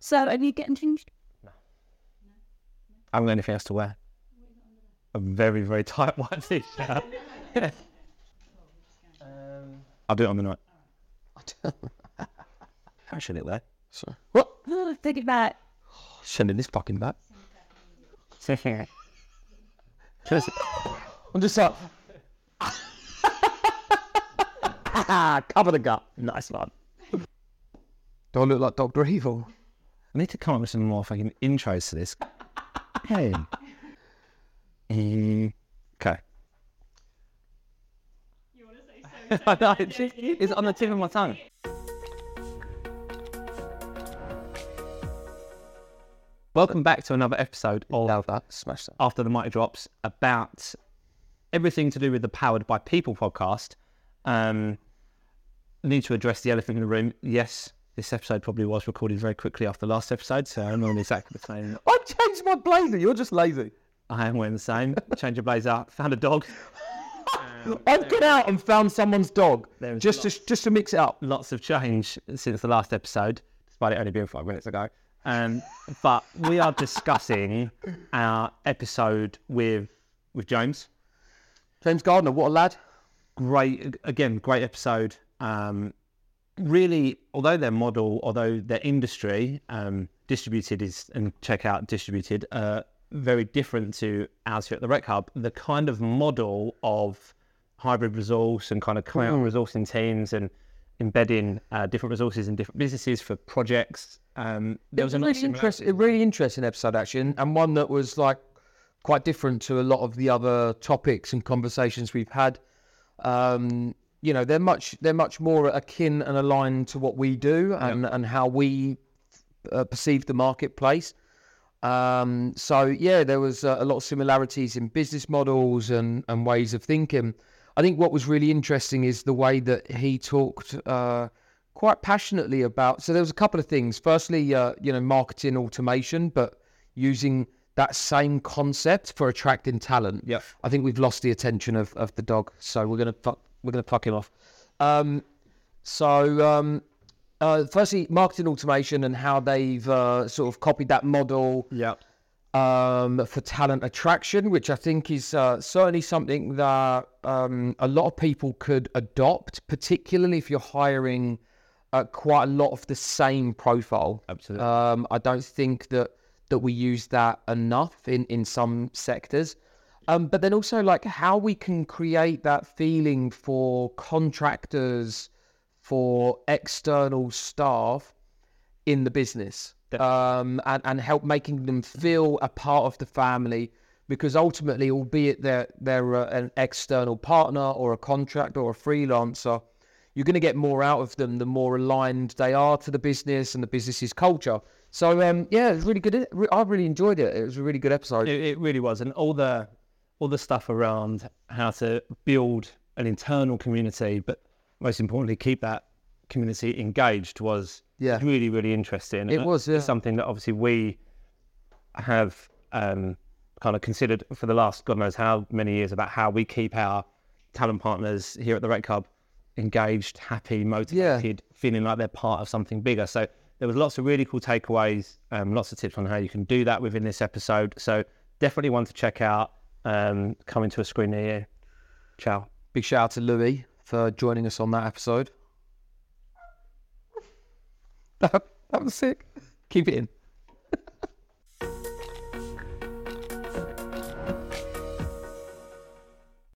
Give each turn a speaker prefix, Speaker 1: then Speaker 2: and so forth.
Speaker 1: So are you getting changed? No.
Speaker 2: I haven't got anything else to wear. A very, very tight white t-shirt. um, I'll do it on the night. How should it there?
Speaker 3: So what?
Speaker 1: Oh, take it back.
Speaker 3: Sending this fucking back.
Speaker 2: Just-
Speaker 3: I'm just like. Cover the gut.
Speaker 2: nice one.
Speaker 3: Do I look like Doctor Evil?
Speaker 2: I need to come up with some more fucking intros to this. Hey. Okay. I know, it's, it's on the tip of my tongue. Welcome back to another episode of.
Speaker 3: Smash that.
Speaker 2: After the Mic Drops about everything to do with the Powered by People podcast. Um, need to address the elephant in the room. Yes, this episode probably was recorded very quickly after the last episode, so I'm on exactly the same.
Speaker 3: I changed my blazer. You're just lazy.
Speaker 2: I am wearing the same. Change your blazer. Found a dog.
Speaker 3: I've gone out and found someone's dog just to just to mix it up.
Speaker 2: Lots of change since the last episode, despite it only being five minutes ago. Um, but we are discussing our episode with with James.
Speaker 3: James Gardner, what a lad.
Speaker 2: great again great episode um really although their model although their industry um distributed is and check out distributed uh very different to ours here at the rec hub the kind of model of hybrid resource and kind of cloud
Speaker 3: Mm.
Speaker 2: resourcing teams and embedding uh, different resources in different businesses for projects um there was
Speaker 3: It
Speaker 2: a
Speaker 3: was
Speaker 2: lot
Speaker 3: really interesting, a really interesting episode actually, and, and one that was like quite different to a lot of the other topics and conversations we've had. Um, you know, they're much they're much more akin and aligned to what we do and and how we uh, perceive the marketplace. Um, so yeah, there was uh, a lot of similarities in business models and and ways of thinking. I think what was really interesting is the way that he talked uh, quite passionately about. So there was a couple of things. Firstly, uh, you know, marketing automation, but using that same concept for attracting talent.
Speaker 2: Yeah,
Speaker 3: I think we've lost the attention of, of the dog, so we're gonna fuck, we're gonna fuck him off. Um, so um, uh, firstly, marketing automation and how they've uh, sort of copied that model
Speaker 2: yeah
Speaker 3: um, for talent attraction, which I think is uh, certainly something that um, a lot of people could adopt, particularly if you're hiring uh, quite a lot of the same profile.
Speaker 2: absolutely
Speaker 3: Um, I don't think that that we use that enough in in some sectors. Um, but then also like how we can create that feeling for contractors, for external staff in the business, um, and and help making them feel a part of the family. Because ultimately, albeit they're they're uh, an external partner or a contractor or a freelancer, you're going to get more out of them the more aligned they are to the business and the business's culture. So um, yeah, it was really good. I really enjoyed it. It was a really good episode.
Speaker 2: It, it really was, and all the all the stuff around how to build an internal community, but most importantly, keep that community engaged was
Speaker 3: Yeah.
Speaker 2: really really interesting.
Speaker 3: It
Speaker 2: Uh,
Speaker 3: was, yeah.
Speaker 2: something that obviously we have um, kind of considered for the last God knows how many years about how we keep our talent partners here at the Rec Hub engaged, happy, motivated, feeling like they're part of something bigger. So there was lots of really cool takeaways, um, lots of tips on how you can do that within this episode. So definitely one to check out. Um, coming to a screen near you. Ciao.
Speaker 3: Big shout out to Louis for joining us on that episode. that, that was sick. Keep it in.